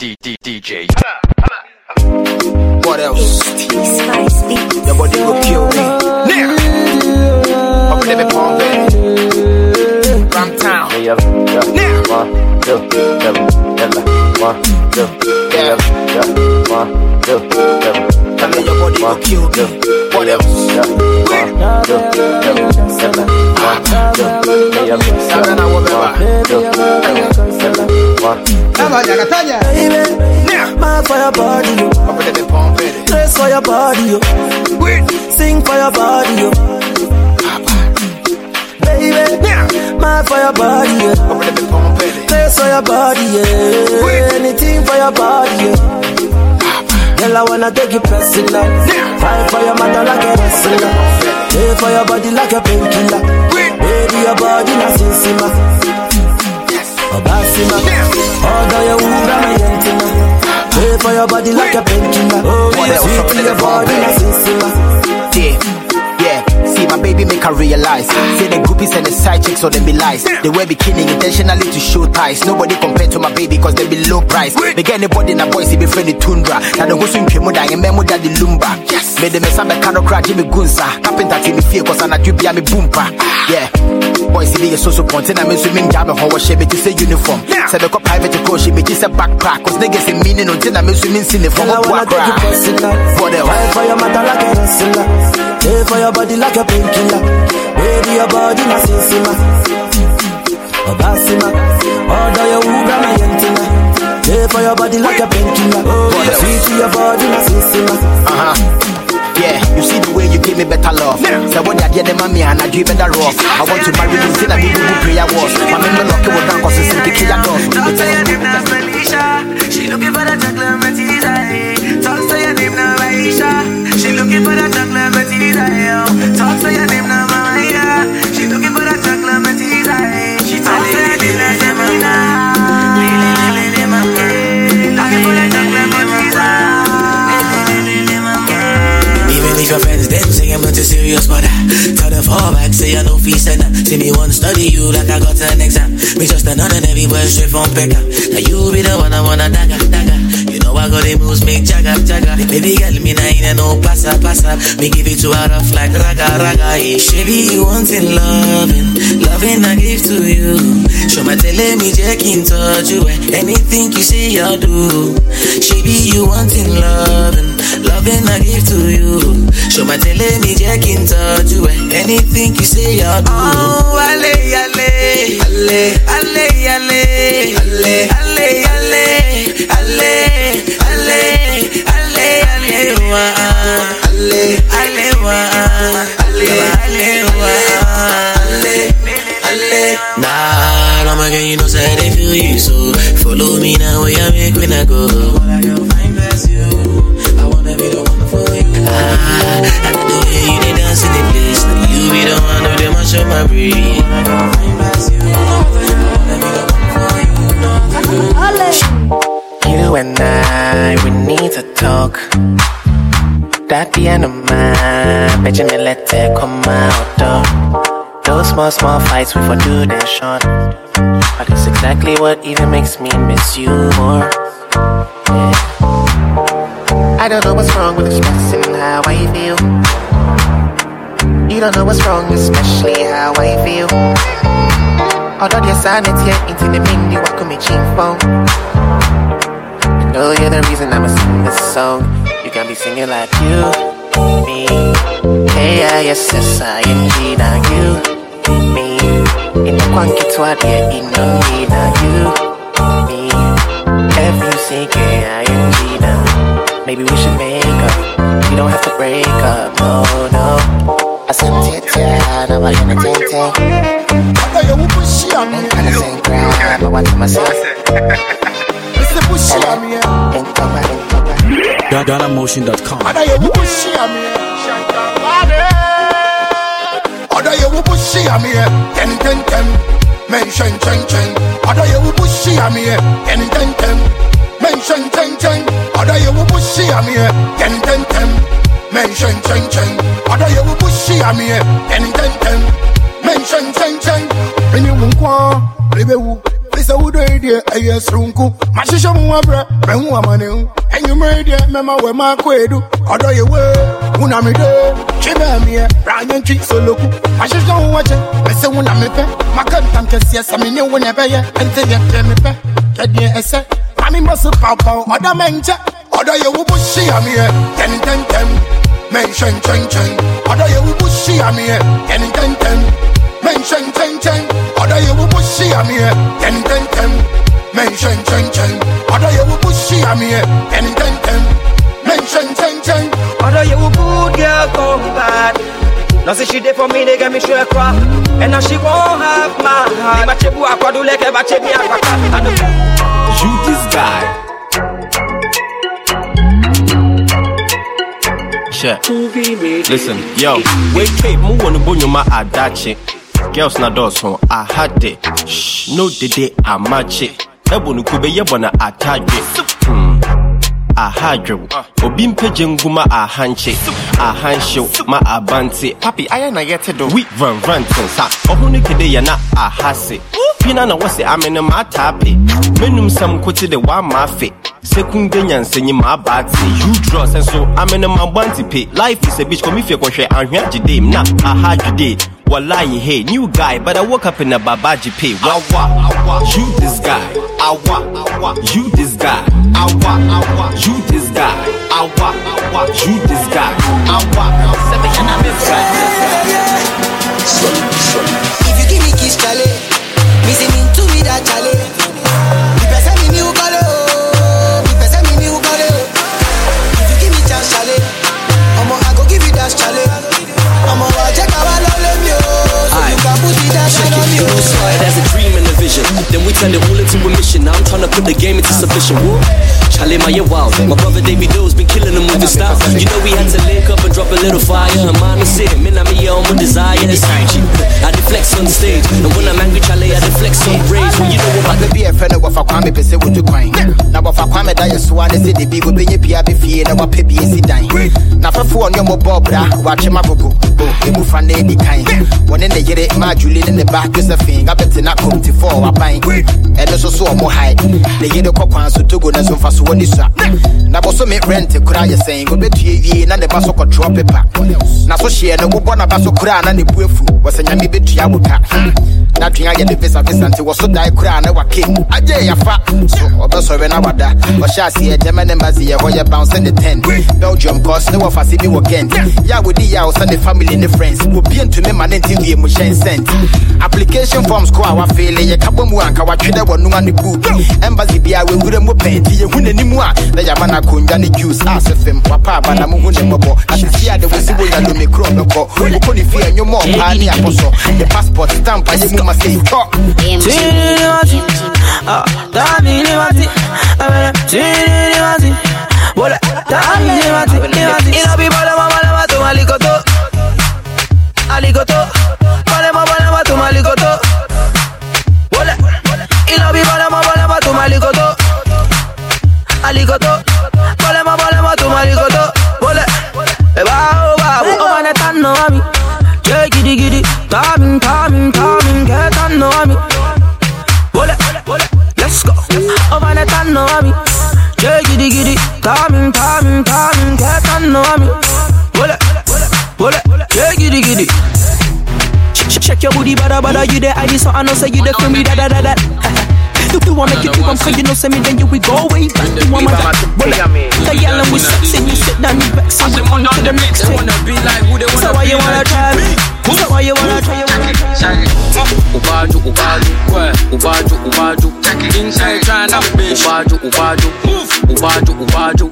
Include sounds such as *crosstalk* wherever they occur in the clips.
D D DJ. What else? Spice beat. Your body will kill me. Now, up in the pump Ram town. Yeah, yeah, Now, one, two, seven, yalla, one, two, Yeah. yeah, one, two, seven, and your body will kill me whatever. Now, for your body, you. Dress for your body. Sing for your body. Baby, my for your body, for your body, yeah. Anything for your body, yeah. Girl, I wanna take you personal. Fight for your mother like a wrestler. Pay for your body like a painkiller. Baby, your body na sinsima. Obasima. Order your Uber, my yentima. Pay for your body like a painkiller. Oh, yeah, sweet to your body na sinsima. Yeah, yeah. See, my baby make her realize. Say the groupies and the side chicks, or they be lies. They wear bikini intentionally to show ties. Nobody compared to my baby, cause they be low price. They get anybody in a boy, see be friendly tundra. Now the go swim kemo da, and memo da the lumba. Yes. Made the mesa me kano crack, Jimmy Gunsa. Carpenter team me fear, cause I'm a drip, me boompa. Yeah. Boy, see the so so point, and I'm swimming jam, and how she be to say uniform. Say the cop private to go, she be just a backpack. Cause niggas say meaning until I'm swimming sin the form Girl, I of wanna take you personal. What else? Fight for your mother like a wrestler. Pay for your body like a painkiller. Baby, your body na sinsima. Obasima. Order your Uber, my yentima. Pay for your body like a painkiller. Oh, sweet to your body na sinsima. Uh-huh. Yeah, you see the way you give me better love. Say what you the mommy and I do better rough. I want to marry you, till I need to prayer was. My men no lucky with down cause it's in the killer doors. Talk to your name now, Felicia. She looking for that chocolate Matisa. eh. Talk to your name now, Aisha. She looking for that chocolate Matisa. eh. Talk to your name now, Maya. She looking for that chocolate Matisa. eh. She talk to your name now, Semina. Your friends them say I'm not too serious, but I tell them fall back, say I know fees and that. See me want study you like I got an exam. Me just another heavy boy straight from Peckham. Now you be the one I wanna dagger, dagger. You know I got the moves, make jagger, jagger. Baby girl, me nah in no pass up, pass up. Me give it to her off like raga, raga. Yeah. Baby, you wanting loving, loving I give to you. Show my tele me in touch you. Anything you say, I'll do. She be you wanting loving, loving I give to you. Show my tele me check in touch you. Anything you say, I'll do. Oh, ale, ale, ale, ale, ale, ale, ale, ale, ale, ale, ale, ale, wa, ale, ale, wa, ale, ale, wa, ale, ale. Nah, I'm again, you know, say they feel you. So follow me now, where you make when I go. I can find past you. The you the the my the and I, we need to talk. That piano man, bet you me let it come out. Though. Those small, small fights we for do them short. But it's exactly what even makes me miss you more. I don't know what's wrong with expressing how I feel. You don't know what's wrong, especially how I feel. Although silence yet into the ming, you walk me cheap phone. I know you're the reason I'ma sing this song. You can be singing like you, me, K-I-S-S-I-N-G, now you, me. In the quanky twat, yeah, in me, now you, me. F-U-C-K-I-N-G, now. Maybe we should make up. We don't have to break up, no, no. I said, tia, now I gonna ting ting. I'm kinda saying, grab, I want to myself. GhanaMotion.com. Ada ye wo bushi ami e ten ten ten mention chen chen Ada ye wo bushi ami e ten ten ten ye wo bushi amie ten ten ten. Mention chen chen. Ada ye wo bushi amie ten ten ten. Mention chen chen. Bini wo kwa lebe wo fisa wo do ide aye srunku ma shisha mu abra be hu amane hu enyu me ide me ma we ma ko edu ada ye wo una me do? Chibe amie ranye ntwi soloku ma shisha wo wache me eh. se una me pe. Ma kan tam kese se me ne wo ne be ye ente ye me pe. Kedie ese Ami must pow pow, mother mencha, ɔdɔ yɛ wo bo hyia meɛ tɛntɛntɛm mɛnhyɛ nkyɛnkyɛn ɔdɔ yɛ wo bo hyia meɛ tɛntɛntɛm mɛnhyɛ nkyɛnkyɛn ɔdɔ yɛ wo bo hyia meɛ tɛntɛntɛm mɛnhyɛ nkyɛnkyɛn ɔdɔ yɛ wo bo hyia meɛ tɛntɛntɛm mɛnhyɛ nkyɛnkyɛn Although you a good girl, come bad. Now say she there for me, they get me sure crap. And now she won't have my heart. Ni machebu akwadu leke bachebi akwaka. I. You this guy. Shit. Listen, yo, wait, wait, move on the bonyoma adache. Girls na dawson, I had it. Shh, no dede, I match it. Ebo no kube yebo na atadwe. Hmm. Ahadwo. Obi mpagye nguma ahankye ahanhyew ma abante. Papi ayɛ na yɛte do. Wi vrɛnvrɛnten sa. Ɔho no kede yɛ na ahase. Pina na wɔse amene maataape menum sɛm kote de woama afe. Sekunde nyansanyi maabaate you draw sɛ so amene mabɔnte pe. Life is a bitch kɔmi fie kɔhwɛ ahwe agyedem na ahadwode Wallahi, hey, new guy, but I woke up in a babaji pay. Wawa, you this guy. Awa, you this guy. Awa, you this guy. Awa, you this guy. Awa, seven and this guy. If you give me kiss, Charlie, me say me to me that Charlie. Put the game into submission. Whoa. Charlie, my year wild. My brother Davey Doe's been killing them with the style. You know we had to link up and drop a little fire. And mine is it. Me, I'm on my desire. It's Gucci. I deflex on stage. And when I'm angry, Charlie, I deflex on rage. When you know what i'm about the bi ɛfɛ no wɔfa kwame pɛ sɛ wotu kwan na wɔfa kwame da yɛ soa ne sɛ de bi wobɛnya pia bɛfie na wɔapɛ bi asi dan na fɛfoɔ ne ɔmɔbɔ bra wɔakye ma gogo o ɛmu fa na ɛdi kan wɔne ne yere ma adwuli ne ne ba josephine abɛtena komtifoɔ waban ɛno so so ɔmo hae ne yere kɔ kwan so togo ne so mfa so wɔ ne sua. Na bɔso me rent kora yɛ sɛn wobɛtue wie na ne ba so kɔtoɔ pepa. Na so hyeɛ no wobɔ naba so koraa na ne bu afu wɔsɛ nyame bɛtua wo ka na dwea yɛ de vesavesa nti wɔ so dae koraa na wake agye yafa so ɔbɛsɔre na wada ɔhyɛ aseɛ gyɛmɛ ne mbase yɛ hɔ yɛ bounce ne 10 belgium cos ne wɔfa se bi wɔ gent yɛ a wodi yɛ a wo sɛ ne family ne friends. Obie ntumi ma ne nte wie mu hyɛn cent application forms ko a wafeele yɛka bɔ mu anka watwe dɛ wɔnoa ne book embassy bia wɔwura mu pɛ nti yɛhu n'anim a na no akonnwa ne juice. A aba na ne mmɔbɔ asisi ade wo kuro bɛkɔ wokɔ ne fie ɔpaa ne ne passport stamp ayɛ mu ah, eh, ma sɛ tɔ Aligoto, palema palema tu maligoto. Wole, Aligoto, palema palema tu maligoto. Wole, e eh, ba o oh, ba o oh, o oh, mane tan no ami. Che gidi gidi, tamin tamin tamin ke tan no ami. Wole, let's go. O mane tan no ami. Che gidi gidi, tamin tamin tamin ke tan no ami. Wole, wole, che gidi gidi. Check your booty, bada bada, you there, I need so I know say you there, me da da da da. If you do wanna make it do, I'm cause you know, say me, then you we go way back. You want my back, bullet. The yellow we sex and you sit down, you back, so we on to the next thing. So why you wanna try me? So why you wanna try, you wanna try? Ubaju, ubaju, kwe, ubaju, ubaju. Inside trying to be ubaju, ubaju, ubaju, ubaju.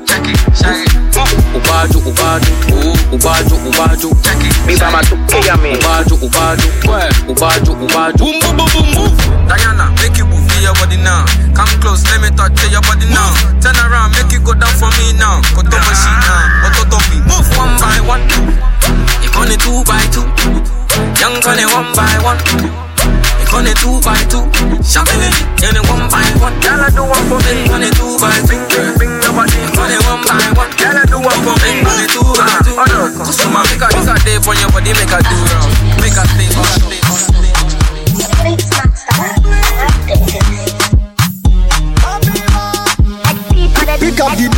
Ubaju, ubaju, ubaju, ubaju. Ubaju, ubaju, kwe, ubaju, ubaju. Boom, boom, boom, boom, move. Diana, make you move your body now. Come close, let me touch your body now. Turn around, make you go down for me now. Koto machine now, ototopi. Move one by one. You gonna two by two. Young gonna one by one. You gonna two by two. Shabby, you gonna one by one. Girl, I do one for me. You gonna two by two. Bring your body. You gonna one by one. Girl, I do one for me. You gonna two by two. Customer, make a make a day for your body, make a do wrong. Make a stay, make a stay, make a stay. Cause the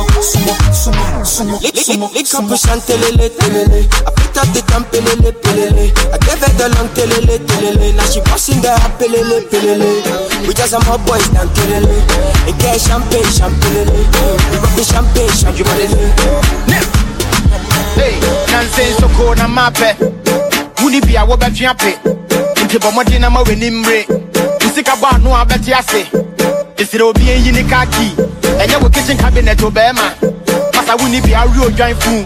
lick, up a shantelele, telele. I picked up the damn pelele, pelele. I gave her the long telele, telele. Now she busting the hot pelele, pelele. We just some hot boys down telele. And get champagne, champagne. We rock champagne, champagne. Hey, nansen so cool na mape. Wuni bi a wobɛtwe ape. Nti mmɔden na ma w'ani mmere. Nsika bɔ ano a bɛte ase. Ɛsrɛ obi ne kaa key. Ɛnyɛ wo kitchen cabinet o bɛɛma. Masa wuni bi a wi odwan fu.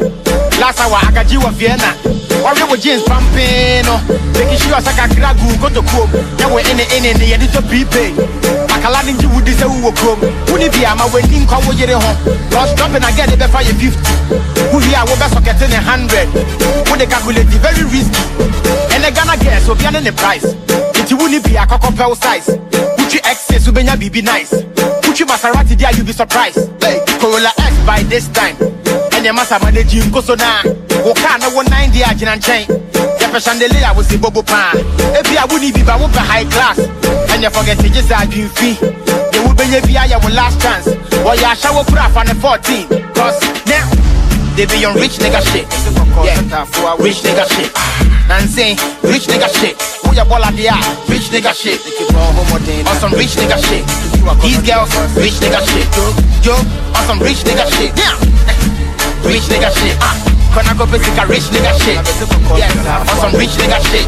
Last hour agagye wɔ Vienna. Wɔwe wo jeans pampee no. Making sure sɛ kakra gu kotokuom. Nyɛ wo ene ene ne yɛde tɔ prepaid. Makala ne ngye wudi sɛ wowɔ kurom. Wuni bi a ma w'ani nkɔ wo yere ho. Plus dropping again de bɛfa yɛ 50. Wohi a wobɛsɔkɛte ne 100. Wode calculate very risky. ɛnɛ ghana girls obia ne ne price nti woni bi akɔkɔ pɛw size Gucci X's, Ubenya be nice. Gucci Maserati, there you be surprised. Hey. Corolla X by this time. And your master managing Kosona. Wakana 190 Ajin and chain. Your chandelier was see bubble Pan. If you wouldn't be by be high class. And you forget to just add you fee. You will be your last chance. why i shower put off on the 14. Cause now, they be on rich nigga shit. Yeah, rich nigga shit. Nancy, rich nigga shit. Who ya bola dia? Rich nigga shit. On some rich nigga shit. These girls, rich nigga shit. Yo, on some rich nigga shit. Yeah, rich nigga shit. Ah, Kona go physical rich nigga shit. Yeah, on some rich nigga shit.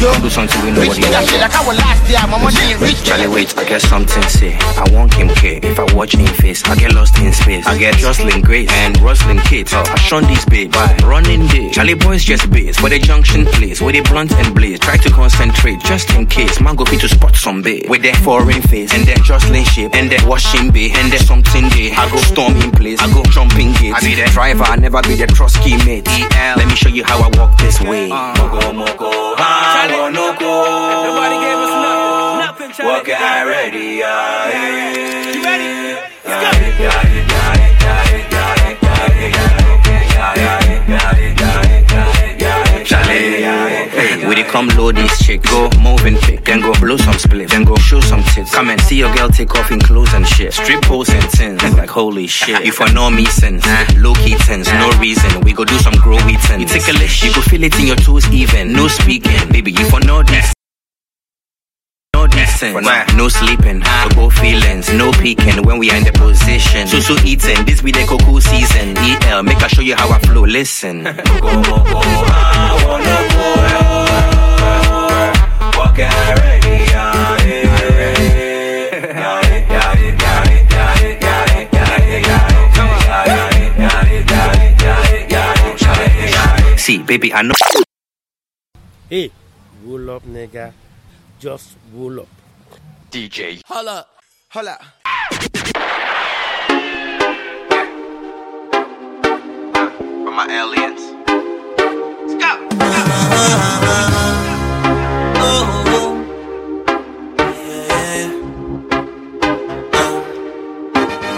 Yo, Do something we rich else shit. Like I was last year, my money in rich Charlie, wait, I get something to say. I want Kim K. If I watch in face, I get lost in space. I get Jocelyn Grace and Roslyn Kate. I shun these babes. Running day. Charlie boys just base. For the junction place, where they blunt and blaze. Try to concentrate just in case. Man go fit to spot some bay. With their foreign face and their Jocelyn shape and their washing bay and their something day. I go storm in place. I go jumping gate. I be the driver. I never be the trusty mate. EL. Let me show you how I walk this uh, way. Mogo mogo got Nobody gave us nothing. nothing what can I ready? I you ready? Let's go. Got it, got it, got it, got it, got it, got it, got it, got it. Charlie, we dey come load this chick, go move and pick, then go blow some split, then go show some tits. Come and see your girl take off in clothes and shit. Strip pose and tins, *laughs* like holy shit. You for no me sense, low key tense, no reason. We go do some growy tens. You take a lick, you go feel it in your toes even. No speaking, baby, you for no this. No decent, no sleeping, no go feelings, no peeking when we are in the position. So so eating, this be the cocoa season. EL, make I show you how I flow. Listen. See, baby, I know. Hey, roll up, nigga. Just roll up. DJ. Holla, holla. For my aliens.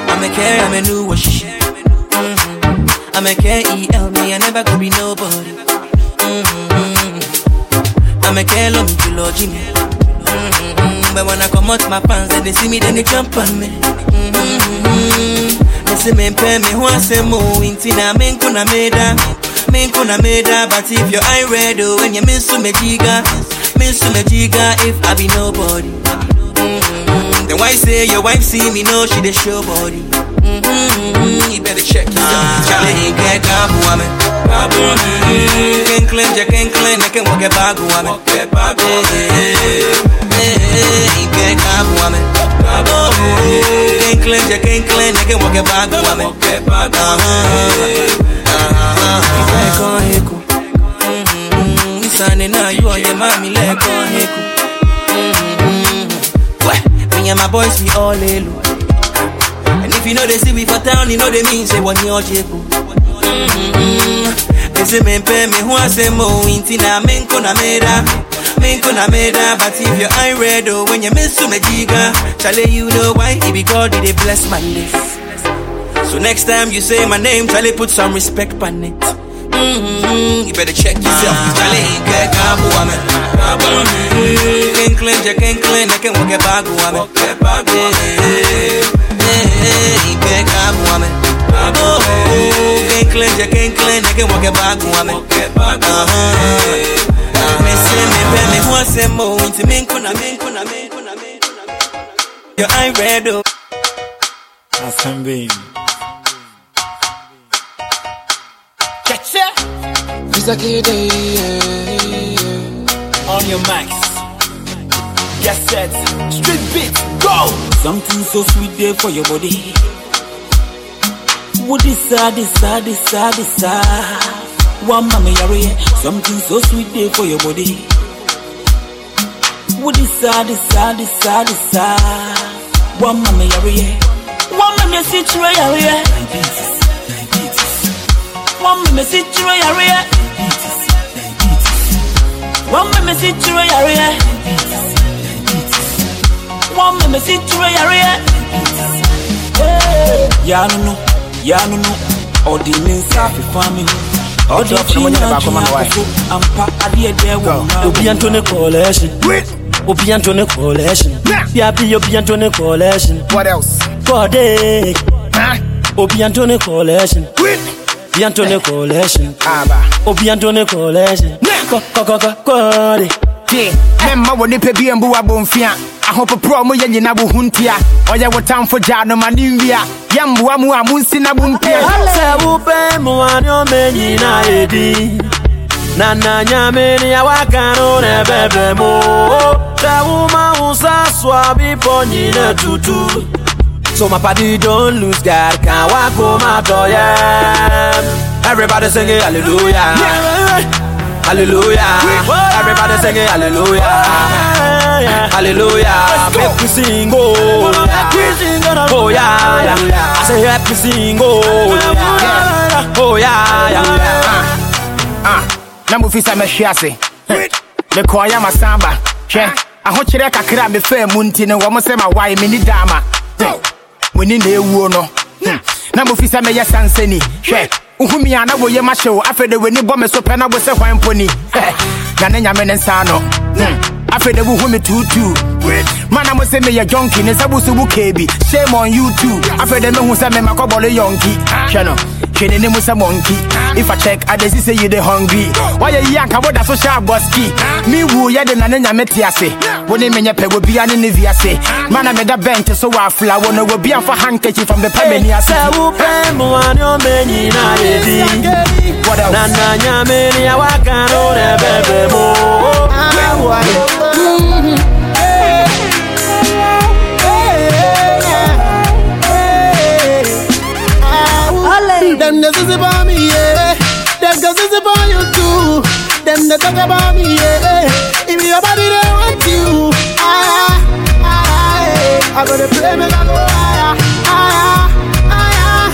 I'm a care, I'm a new wash. Mm-hmm. I'm a care, EL me, I never could be nobody. Mm-hmm. I'm a care, love me, you love Jimmy. But when I come out my pants, they see me, then they jump on me. Mm-hmm. They say, me pay me, who I say, mo, inti na, meda. Men kuna meda, but if your eye red, oh, when you miss me, jiga. Miss me, jiga, if I be nobody. Mm-hmm. Then why say your wife see me, know she the show body. Mm-hmm. You better check out. Charlie, get kabu ame. Kabu ame. Can claim, ja can claim, I can walk a bag woman. Walk a bag you can't cop woman. Oh, can't clinch, you can't clinch, you can walk it back, woman. Uh-huh, uh-huh. Lẹ́ẹ̀kan eku, ìsànì náà yóò yẹ máa mi lẹ́ẹ̀kan eku. Wẹ́, me and my boys we all elu. And if you know they see we for town, you know they mean say wọ́n ní ọjọ́ eku. Ese me mpẹ́ mi hu ase mo, inti na mi nko na mi ra. Menko na meda, but if you ain't ready oh, when you miss me jiga, Charlie you know why? It be God did bless my list. So next time you say my name, Charlie put some respect on it. Mm-hmm. You better check yourself. Charlie, get kabu ame. Kinkling, je kinkling, I can walk a bagu ame. Get bagu ame. Get kabu ame. Oh, kinkling, je kinkling, I can walk a bagu ame. Get Your eye red oh. Assemble. Gotcha. It's a kid, yeah. On your mics. Get set. Street beat. Go. Something so sweet there for your body. What is that? This that? This that? This that? One mama yare. Something so sweet there for your body. That? This that? This that? This? One mama yare. One mama situation yare. One mama situation yare. One mama situation yare. One mama situation yare. Ya no no, ya no no. Odi ne nsa fifa mi ho. Odi chinya chinya ampa ade ede wo na. Obi Antony collection. Obi Antony collection. Bia bi Obi Antony collection. What else? Kode. Obi Antony collection. Obi Antony collection. Aba. Obi Antony collection. Ko ko ko ko kode. tie memma wɔ nipa bi mbu abɔmfia ahopoporɔ mo yɛ nyina bo ho ntia ɔyɛ wo tamfo gyaa no ma ne nwia yɛmboa mu a monsi na bo mpia Sɛ wopɛ mmoa ne ɔma nyina edi na na nyame ne awaka no na ɛbɛbɛ mu sɛ woma wo sa so a bepɔ nyina tutu. So my party don't lose God, can't walk home yeah. Everybody singing hallelujah, hallelujah. Everybody singing hallelujah, hallelujah. Make we sing oh, oh yeah, yeah. I say make me sing oh, yeah. oh yeah, yeah. Ah, na mufisa meshiase. ase mekɔɔyɛ masamba. Hwɛ ahokyerɛ kakra a mefaa mu nti no wɔ mo sɛ mawae menni daama muni na ɛwuo no. Na mofi sɛ mɛyɛ sansani hwɛ wohu mi a na woyɛ mahyɛ wo. Afei de w'ani bɔ me so pɛ na wo sɛ hwan mpo ni. Hɛ, na ne nyame ne nsa no Hmm. afei de me tuutuu mana mo sɛ meyɛ jonki ne nsa bo so wo keebi shame on you too. Afei de mehu sɛ memakɔbɔle yɔnki hwɛ no ne ne mu sɛ monkey? If i check i see say you dey hungry. Wayɛ yi anka woda so hyɛ abɔski me wu yɛ de na ne nyame te ase wo ne menyɛ pɛ wobia ne ne viase mana meda bench so I wɔ afla wo no wobi amfa handkerchief from the pɛmani ase Sɛ wopɛ mmoa ne ɔma nyina edi na na Them the talk about me, yeah. If your body they want you, ah, ah, ah, I gotta play me, I go higher, higher, higher.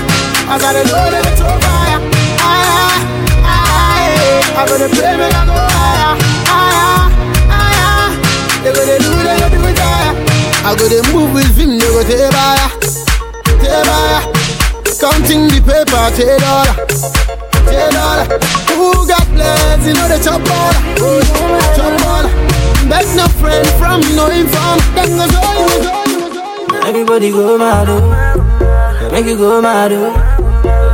I gotta know that it's on fire, higher, higher. I gotta play me, I go higher, higher, higher. They gonna do, they gonna do it. I gotta move with him, they go take fire, take fire. Counting the paper, take dollar, take dollar. Who got plans? You know the chop baller, chop baller. Beg no friend from no inform. Then all you, all you. Everybody go mad, oh. Make you go mad, oh.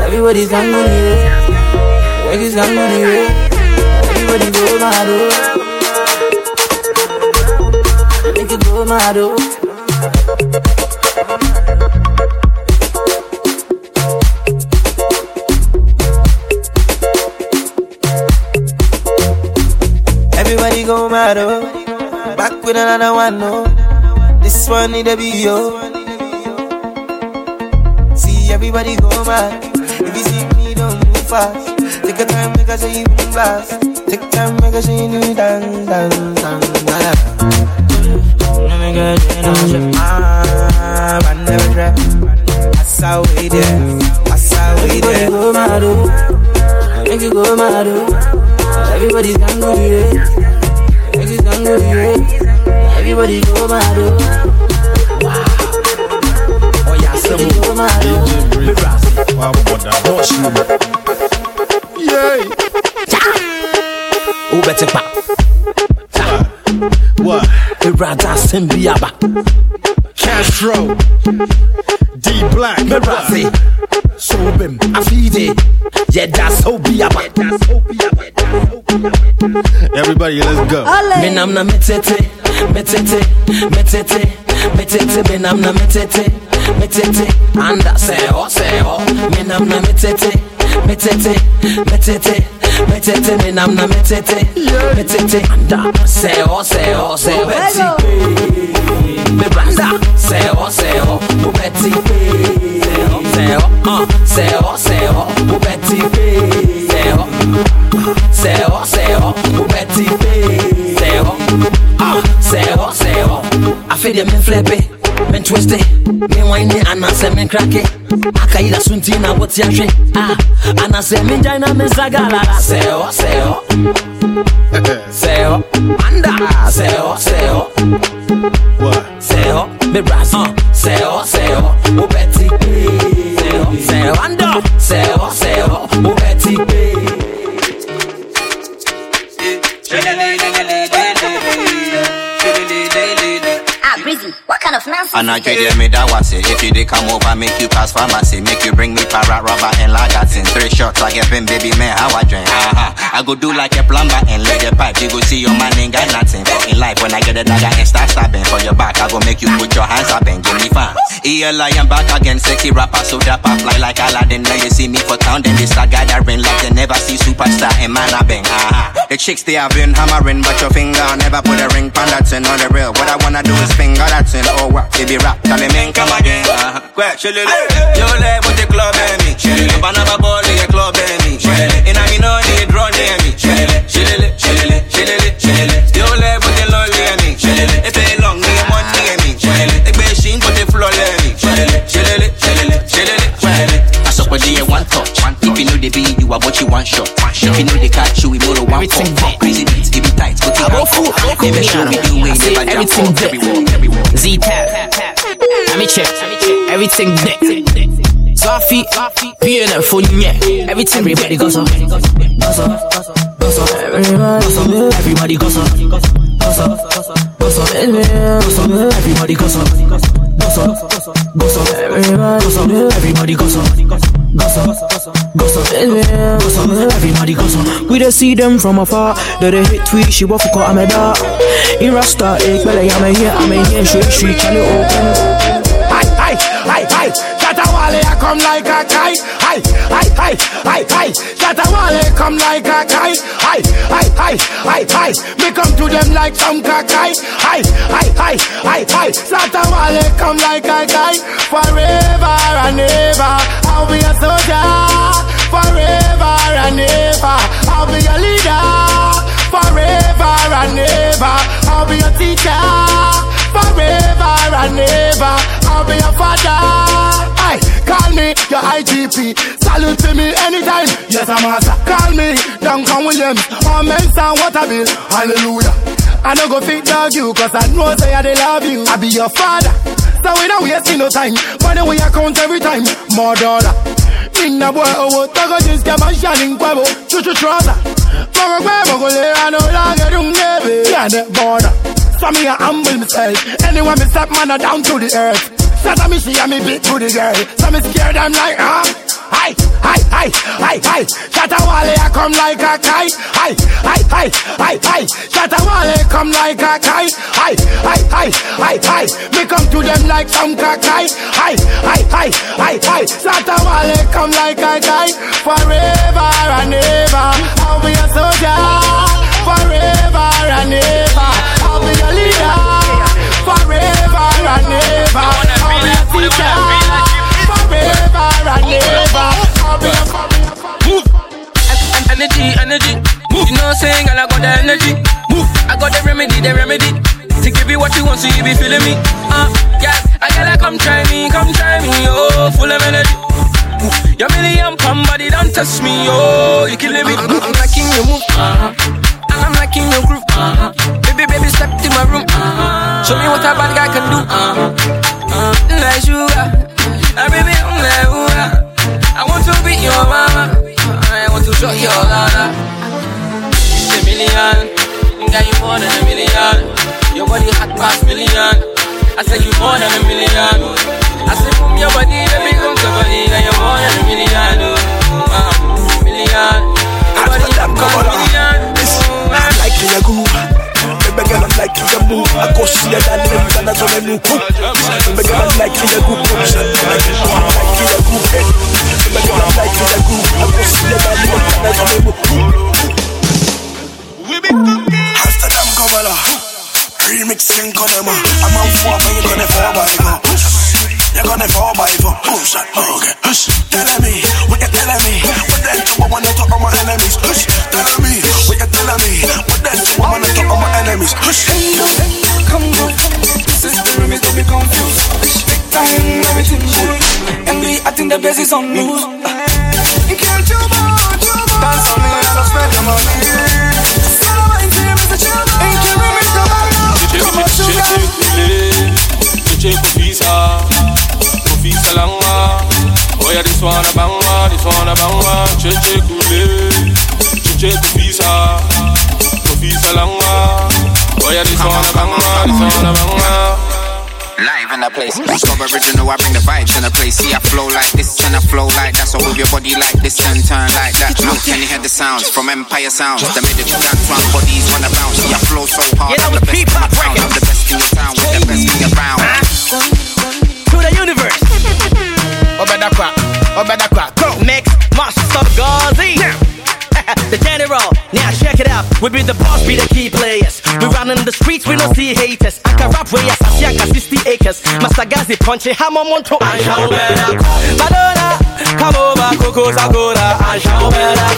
Everybody's angry, yeah. Oh. Make you angry, yeah. Oh. Everybody go mad, oh. Make you go mad, oh. Everybody go mad, oh. Back with another one, no. This one need to be yo. See everybody go mad. If you see me, don't move fast. Take a time, make a say you move fast. Take time, make a say you do dance, dance, dance. Nah. Let me get you, know, say, ah, I never trap. I Asa way there, asa way there. Everybody go mad, oh. Make you go mad, oh. Everybody's gonna go Everybody go mad, oh. Oh yeah, some go mad, oh. Me brass. Wow, what that boss you. Yeah. Who better pa? What? Me brother Simbiaba. Castro. D Black. Me brass. So bim, I feed it. Yeah, that's so biaba. Everybody, let's go. Me nam na metete, metete, metete, metete. Me nam na metete, metete. Anda seho, seho. Me nam na metete, metete, metete, metete. Me nam na metete, metete. Anda seho, seho, seho. Me branda seho, seho. Betty, seho, seho. Uh, seho, seho. Betty, seho. Seho, seho. Betty, seho. Ah, seho, seho. I feel them men flip it, men twist it, men whine it, and I say men crack it. Akaila sunti na what's your shit? Ah, and I say men jaina men sagala. Seho, seho. Seho, anda. Seho, seho. What? Seho, me brass. Uh, seho, seho. Betty, seho, seho, anda. Seho, seho. Betty, Of nonsense? And I get me that was it. If you did come over, make you pass pharmacy, make you bring me parrot rubber and lagatin. Three shots like pin, baby man, how I drink. Uh-huh. I go do like a plumber and lay the pipe. You go see your man ain't got nothing. In life, when I get a dagger and start stabbing for your back, I go make you put your hands up and give me fun. EL, I am back again, sexy rapper, so dapper, fly like Aladdin. Now you see me for town, then they start gathering like they never see superstar and man I bang. Uh-huh. The chicks they have been hammering, but your finger never put a ring on that on the real. What I wanna do is finger that thing. Oh, what? Baby rap, tell him in, come again. Uh-huh. Quick, chillin'. Yo, let with the club, baby. Chillin'. Banana ball, the club, baby. Chillin'. And I mean, no need run near me. Chillin'. Chillin'. If you know the beat, you are what you want shot. If you know the catch, you more one pop. Crazy beats, give it tight, go your foot. Never show me do way, never jump Everything off. Z tap. Let me check. Everything deck. Sophie, beautiful, yeah. Everything everybody goes up. Everybody goes up. Goes up. Goes up. Everybody goes up. Goes up. Goes up. Everybody goes up. Everybody goes up. Goes up. Everybody goes up. We don't see them from afar. They they hit tweet, she waffle cut, I'm a dark. In Rasta, eh, ik ben I'm a here, I'm a here, she, street, can it open? Hi, hi, hi, hi. Shatta Wale, I come like a kite. Hi, hi, hi, hi, hi. Shatta Wale, come like a kite. Hi, hi, hi, hi, hi. Me come to them like some kakai. Hi, hi, hi, hi, hi. Shatta Wale, come like a kite. Forever and ever, I'll be a soldier. Forever and ever, I'll be a leader. Forever and ever, I'll be a teacher. Forever and ever, I'll be your father. Call me your IGP. Salute to me anytime. Yes, I'm a master. Call me Duncan Williams. Or Mensa Otabil. Hallelujah. I no go fit dog you, cause I know say I they love you. I be your father. So we don't waste no time. Money we account every time. More dollar. Inna boy oh, oh, owo Togo just get my shining kwebo Chuchu trouser Mogo kwe mogo le ano lage dung nebe Yeah the border So me a humble myself Anyway me step man down to the earth Shut up me she and me to the girl. So me scared I'm like ah Hi, hi, hi, hi, hi. Shatta Wale I come like a kite. Hi, hi, hi, hi, hi. Shatta Wale come like a kite. Hi, hi, hi, hi, hi. Me come to them like some kakai Hi, hi, hi, hi, hi. Shatta Wale come like a kite. Forever and ever. I'll be a soldier. Forever and ever. I'll be a leader. Forever and ever I'll be a teacher Forever and ever I'll be a Move. En- Energy, energy. Move. You know I'm saying? Girl, I got the energy. Move. I got the remedy, the remedy. To give you what you want, so you be feeling me. Uh, yeah. I gotta come try me, come try me. Oh, full of energy. Your million pound body don't touch me, oh, you killing me. I'm liking your move, uh-huh. I'm liking your groove. Uh-huh. Baby, baby, step to my room. Uh-huh. Show me what a bad guy can do. Uh-huh. Uh, like sugar, uh, baby, I'm like, ooh, uh, I want to be your mama. I want to show you all that. It's a million, got you more than a million. Your body hot past million. I said you more than a million. I said from your body, baby, come to body, now you're more than a million. Oh, uh, million. Your body hot past million. I'm like your groove. Baby girl, I'm like your move. I go see your dad and then that's when I move. Baby girl, I'm like your groove. I'm like your groove. Baby girl, I'm like your groove. I go see your dad and then that's when I move. Amsterdam, Kampala. Remixing Konema. I'm on four, but you're gonna fall by four. You're gonna fall by four. Hush, okay. Hush, telling me what you're telling me. What then to I wanna talk on my enemies. Hush, telling me what you're telling me. What then to I wanna talk on my enemies. Hush, Come on, this is the remix, don't be confused. Big time, everything good. MD, I think the best is on news. You can't too much, too much. Dance on me, I don't spend your money. Sell my team, Mr. Chuma. Ain't you remix, come on. Come on, sugar. Cheche kufisa, kufisa langa. Oh yeah, this one a banga, this one a banga. Cheche kule, cheche kufisa, kufisa langa. Oh yeah, this one a banga, this one a banga. Live in the place. Discover original, I bring the vibes in the place. See, I flow like this and I flow like that. So move your body like this and turn like that. Look, can you hear the sounds from Empire Sounds? The minute you dance, one bodies wanna bounce. See, I flow so hard. Yeah, that I'm was the best in the town. I'm the best in your town with the best in your round. To the universe. Obeda crack, Obeda crack. Go. Mix, master Gazi. The general, now check it out. We be the boss, be the key players. We run in the streets, we don't see haters. I can rap way as Asiaka 60 acres. Master Gazi punching hammer monto. I shall better. Madonna, come over, Coco Zagora. I shall better.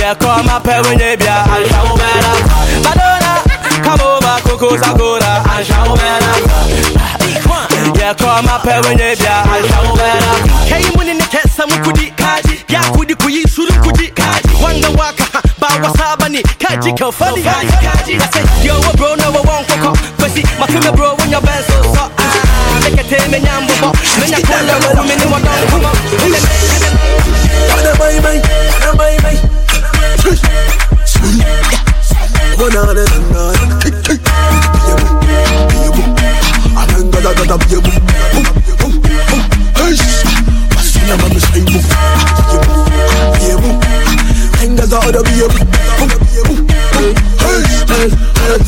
Yeah, come up here when you be. I shall better. Madonna, come over, Coco Zagora. I shall better. Yeah, come up here when you be. I shall better. Hey, when in the test, some kudi kaji. Ya kudi kuyi suru kudi kaji. Wanga ba wasaba ni kaji kofani kaji. I say yo bro no one koko. Kwesi matume bro when your best so. Ah, make it tell me nyambo bo. Me nya kola wo me ni wadon komo. Bana bye bye, bana bye bye. Oh na na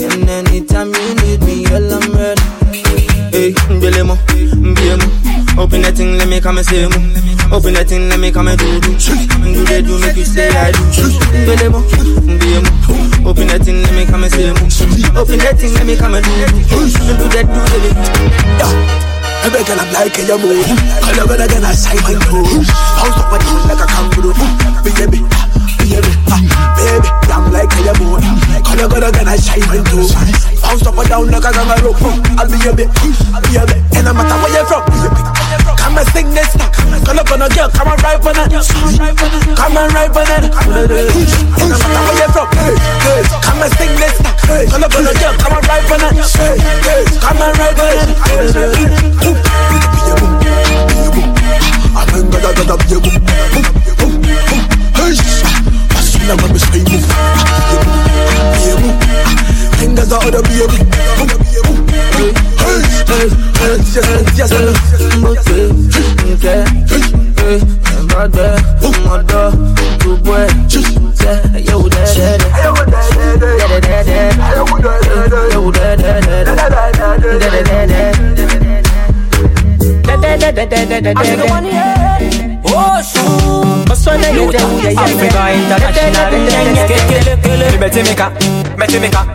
and anytime you need me, girl, I'm ready. Hey, Bilemo, Biemo, open that thing, let me come and say mo. Open that thing, let me come and do do. Do they do make you say I do? Bilemo, Biemo, open that thing, let me come and say mo. Open that thing, let me come and do do. Do that, do that. Every girl I'm like a move. Call over again, I sign my toes. Bounce up body like a kangaroo. Baby, baby, baby, I'm like a move. Call over again, I sign my toes. Bounce up and down like a kangaroo. I'll be a bit, I'll be a bit. And no matter where you're from, come and sing this. Call up on a girl, come and ride for that. Come and ride for that. And no matter where you're from, come and sing this. Call up on a girl, come and ride for that. Come and ride for that.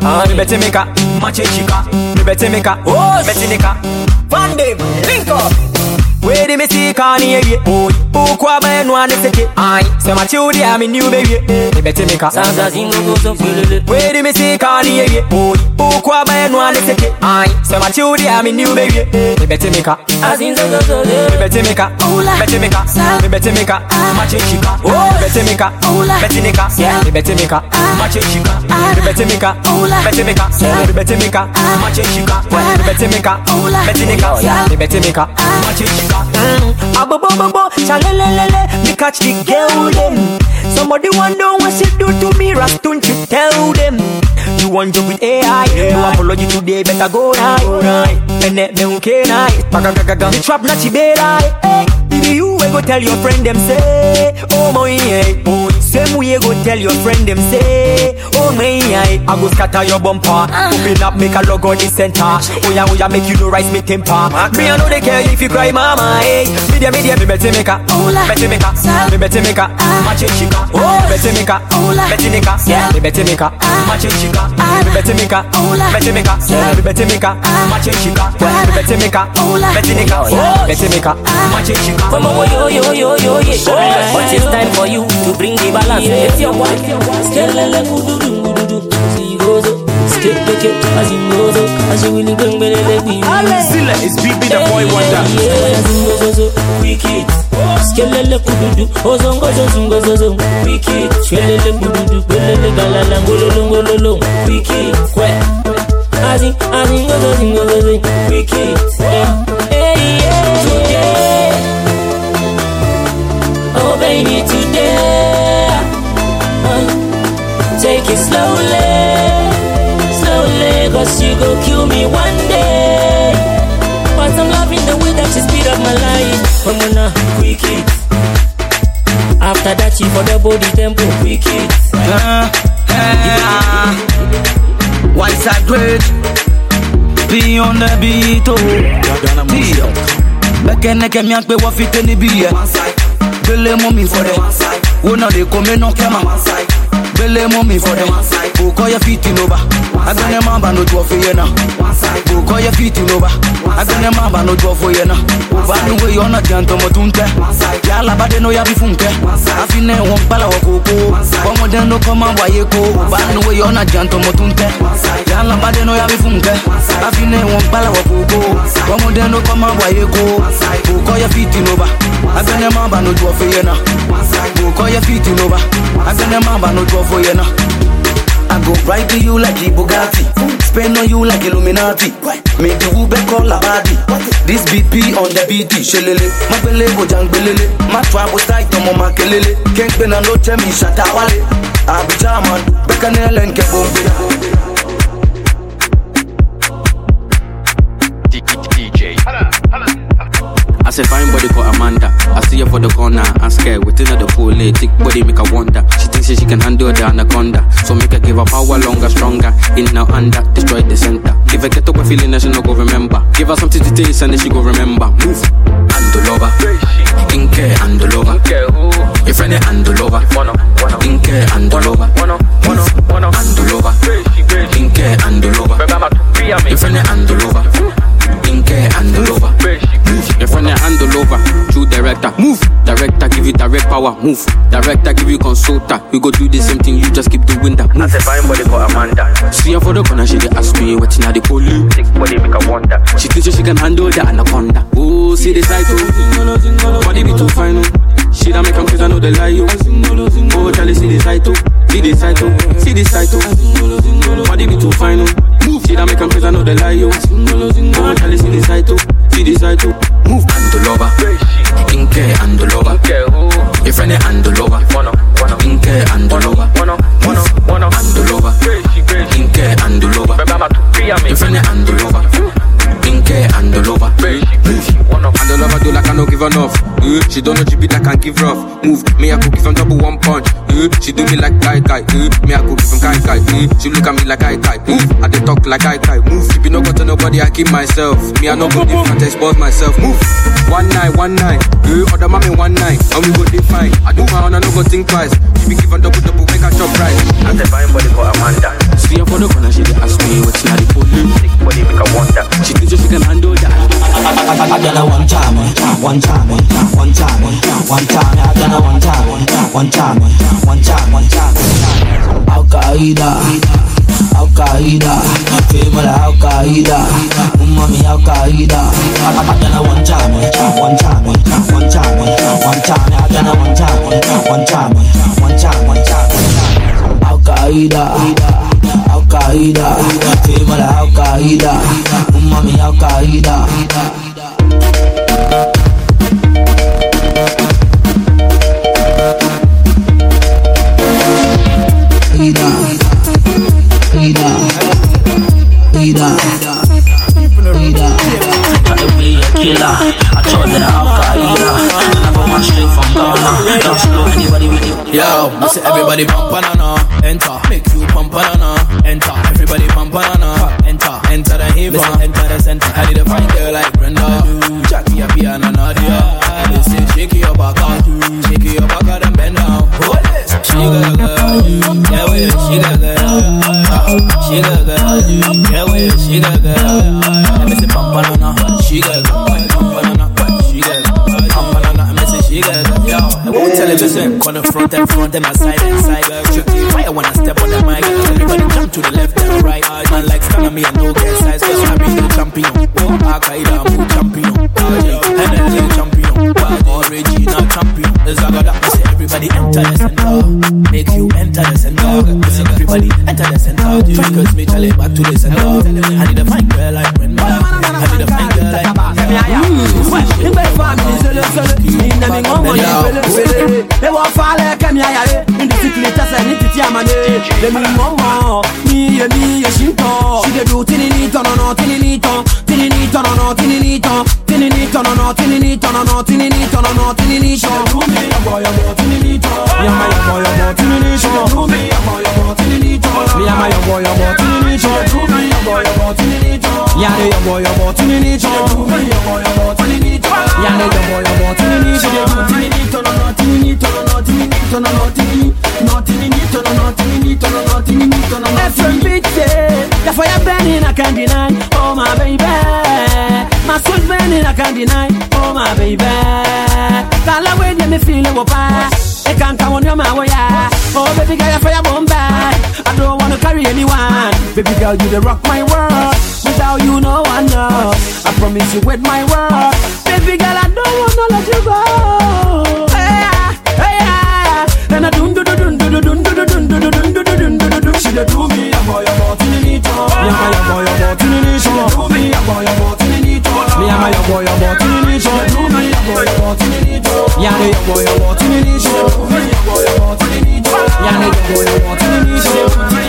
Ah me bete meka, mache chica, me bete meka, oh Van Dam, link up. Where the missy can hear you? Oh, oh, kwa ben one is it? Aye, so my children, I'm in new baby. Me bete meka, Sasa zingo gozo kulele Where the missy can hear you? Oh, oh, kwa ben one is it? Aye, so my children, I'm in new baby. Me bete meka, Azinzo gozo me bete meka, bete meka, me bete meka, mache chica, oh, bete meka, bete meka, me bete meka, mache chica, me bete meka, bete meka, me catch the girl them. Somebody wonder what she do to me, Rastun she tell them. You want joke with AI, no apology today, better go right. Mene me unke night, paga gaga gaga. The trap na chibera, eh. If you we go tell your friend them say, oh my yeah, oh. Same way go tell your friend them say, oh my yeah. I go scatter your bumper, open up make a log on the center. Oh yeah, oh yeah, make you no rise me temper. Me I know they care if you cry, mama, eh. Media media, me better make a, better make a, me better make a, match it chica, oh, better make a, better make a, me better make a, match it chica, me better make a, better make a, me better make a, match it chica, me better make a, better make a, oh, better make a, oh, match ah. it chica. Mama wo yo yo yo yo yeah. But it's time for you to bring the balance? It's your wife Skelele kududu kududu See goes up Skip the kid as he goes up As you really bring me the baby. Silla is BB the boy wonder. Yeah, as he goes up so Wicked. Skelele kududu Ozongo zozongo zozong Wicked. Skelele kududu Belele galala ngololo ngololo Wicked. Kwe As he as he goes as he goes as he Wicked. Yeah. Hey yeah. Today. Oh baby, today. Uh, Take it slowly Slowly Cause you go kill me one day. But I'm loving the way that you speed up my life. I'm gonna quick it After that you for the body tempo quick it Once I great, be on the beat, oh. Deal. Bẹ́kẹ́ nẹ́kẹ́ mi àgbẹ̀ wọ́n fi tẹ́ níbí yẹ. Gbélé mú mi fọ́dẹ̀. Wo náà lè kó mi náà kẹ́ mà. Gbélé mú mi fọ́dẹ̀. Kò kọ́ yẹ fi tì n'oba. Agbẹ́nẹ́ máa bà n'ojú ọ̀fẹ́ yẹn náà. Kò kọ́ yẹ fi tì n'oba. Agbẹ́nẹ́ máa bà n'ojú ọ̀fẹ́ yẹn náà. Òbá nu wé yọ ọ́nà jẹun tọmọ tó ń tẹ́. Yàrá bá dé n'ó yá bí fún kẹ́. Àfinẹ́ wọn gbálàwọ̀ kókó. Ọmọdé ló kọ́ máa wáyé kó. Òbá nu wé yọ ọ́nà jẹun tọmọ tó ń tẹ́. Yàrá bá dé n'ó yá bí fún kẹ́. Àfinẹ́ wọn gbálàwọ̀ kókó. Ọmọdé ló kọ́ máa wáyé kó. Kò kọ́ yẹ fi tì n'oba. Agbẹ́nẹ́ máa bà n'ojú ọ̀fẹ́ yẹn náà. Kò kọ́ yẹ fi tì n'oba. Agbẹ́nẹ́ máa bà n'ojú ọ̀fẹ́ yẹn náà. I go right to you like a Bugatti. Spend on you like Illuminati. Make the Ube call a body. This BP on the BT. Shelele, my bele go jangbelele. My travel site no more makelele. Can't be no check me Shatta Wale. I be German, Bekanel and Kebombe. Say fine body called Amanda. I see her for the corner. I'm scared. Within her the eh, thick body make her wonder. She thinks she can handle the anaconda. So make her give her power longer, stronger. In now under, destroy the center. If I get up a feeling that she no go remember. Give her something to taste and then she go remember. Move. And the lover. Inke and the lover. Your friend and the lover. Inke and the lover. Move. And the lover. Inke and the lover. Your friend and the lover. Inke and the lover. Move. Your friend and the lover. True director. Move. Director give you direct power. Move. Director give you consulta. We go do the same thing. You just keep doing that. Move. I say fine body called Amanda. See her for the corner. She dey ask me what's in the police. Thick body make her wonder. She thinks she can handle the anaconda. Oh, see the sight, oh. Body be too fine, oh. She done make 'em crazy, I know the lie, oh. Oh, Charlie, see the sight, oh. See the sight, oh. See the sight, oh. Body be too fine. Move. She done make 'em crazy, I know the lie, oh. Oh, Charlie, see sight, oh. See sight, oh. Move. And lover. Inke and lover. Your friend and lover. Inke and lover. And lover. Inke and lover. Your friend and lover. Inke and lover. And lover do like I no give enough. Uh, she don't know she be that can give rough. Move, me I could give him double one punch. Uh, she do me like guy guy. Uh, me I could give him guy guy. Uh, she look at me like guy guy. Move, I dey talk like guy guy. Move, if you no go to nobody, I keep myself. Me I no go different, expose myself. Move, one night, one night. Uh, other mommy one night, and we go define. I do my own, I no go think twice. She be giving double double, make her chop right. And the fine body for Amanda. See her for the corner, she dey ask me what's not the police. Thick body make her wonder. She thinks she can handle that. I done a one time, one time, one time, one time. I done a one time, one time, one time, one time. Al Qaeda, Al Qaeda, female Al Qaeda, umami Al Qaeda. I done a one time, one time, one time, one time. I done a one time, one time, one time, one time. Al Qaeda, Al Qaeda, female Al Qaeda, Al Qaeda. Ida, Ida, Ida, Ida. Yo, I say everybody pump banana, enter. Make you pump banana, enter. Everybody pump banana, enter. Enter the haven, enter the center. I need a fine girl like Brenda. Jackie, a piano, Nadia. They say shake your back, out, shake your back, and bend down. She got girl, yeah, well, she got girl. She got girl, yeah, well, she got girl. Let me say pump banana, she got girl. Pump banana, what we tell them, corner front and front, them a side and side. Strictly fire when I wanna step on the mic. Everybody jump to the left and right. Man like stand me and no get size, cause I be no champion. Oh, Al-Qaeda, I'm champion. NLA champion. Original champion. There's a god that say everybody enter the center. Make you enter the center. Listen, everybody enter the center. Because me tell it back to the center. I need a fine girl like Brenda. I need a fine girl like mm. She dey do tinini no no tinini ton tinini ton no no tinini ton nothing tinini tono no tinini tono no tinini tono no tinini show do me ya boy ya boy tinini tono ya my ya boy ya boy tinini show do me ya boy ya boy tinini tono me ya my ya boy ya nothing. tinini show do me ya boy ya boy tinini tono ya de ya boy ya boy tinini show do me ya boy ya boy tinini tono ya de ya boy ya boy tinini show do me tinini tono no tinini tono no tinini tono no tinini no no no. The fire burning I can't deny. Oh my baby, my soul burning I can't deny. Oh my baby, you me feel oh, it wapa. I can't come on your my oh, way. Oh baby girl, fire bomb back. I don't wanna carry anyone. Baby girl, you the rock my world. Without you, no one knows. I promise you with my word. Baby girl, I don't wanna let you go. Hey, ah, hey, ah. And I dun dun dun dun dun dun dun dun dun dun dun dun dun dun dun. She dey do me a boy a boy tinini ton. Me a boy a boy dey do me a boy a boy tinini ton. Me a boy a boy dey do me a boy a boy ton. Yeah, they a boy a boy dey do me a boy a boy. Yeah. She dey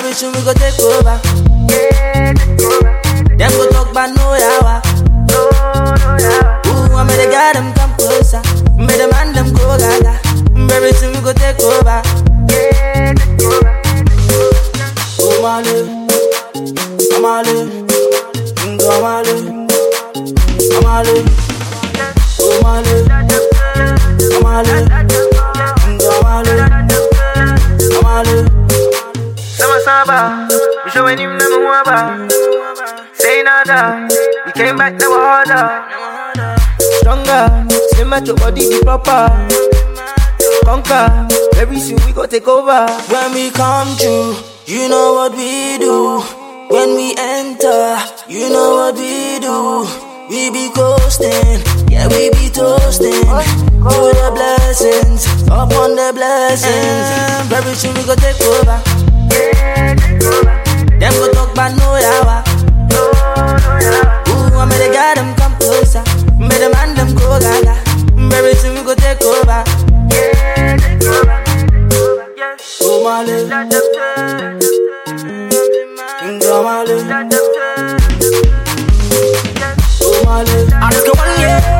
very soon we go take over. Them go talk about no yawa. No, no yawa. Ooh, I made the guy them come closer. Made the man them go gaga. Very soon we go take over. Oh, Stronger, slim at your body be proper. Conquer, very soon we go take over. When we come through, you know what we do. When we enter, you know what we do. We be coasting, yeah we be toasting. To the blessings, upon the blessings. Very soon we go take over. Them go talk about no yawa. Ooh, I made the guy them come closer. Say the man them go gaga. Very soon go take over. Yeah, take over. Oh my love. Girl, my love. Oh my love. I just go one yeah.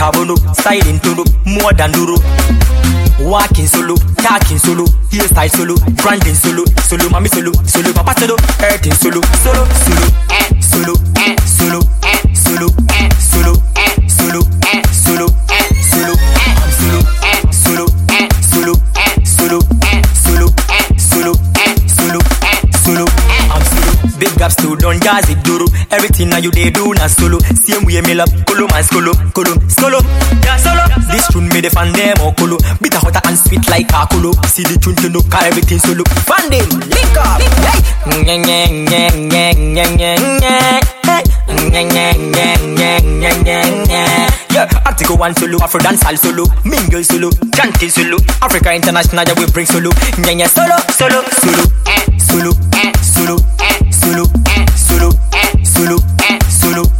Here tabono, styling tolo, more than duro. Walking solo, talking solo, here style solo, branding solo, solo mami solo, solo papa solo, earthing solo, solo, solo, eh, solo, eh, solo, eh, solo, eh, solo, eh, solo, eh, solo, eh, solo, eh, I'm solo, eh, solo, eh, solo, eh, solo, eh, solo, eh, solo, eh, solo, eh, solo, eh, I'm solo. And Solo, and Solo, and Solo, and Solo, and Solo, and Solo, and Solo, big gaps to don jazz it duro. Everything now you they do na solo. Same way me love kolo man skolo, kolo, skolo, yeah solo. This tune me the fan them or kolo. Bitter hotter and sweet like a kolo. See the tune to know car everything solo. Fan them, link up, hey. Nye nye nye nye nye nye nye. Hey. Nye nye nye nye nye nye nye. Yeah, Article one solo, Afro dance all solo, mingle solo, chanting solo, Africa international yeah we bring solo, nye nye solo, solo, solo, eh, solo, eh, solo, eh, solo, eh, solo, eh, solo, eh, solo, solo, eh, solo.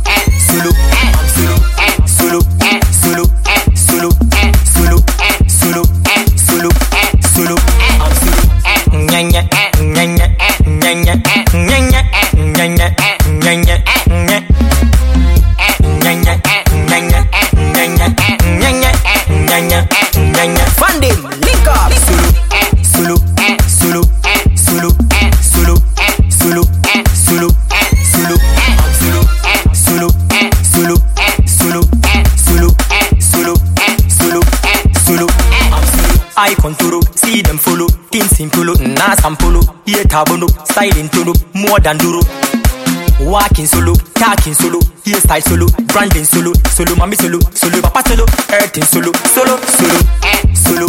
Styling tolo, more than duro. Walking solo, talking solo, hairstyle solo, branding solo, solo mami solo, solo papa solo, earthing solo, solo, solo, eh, solo,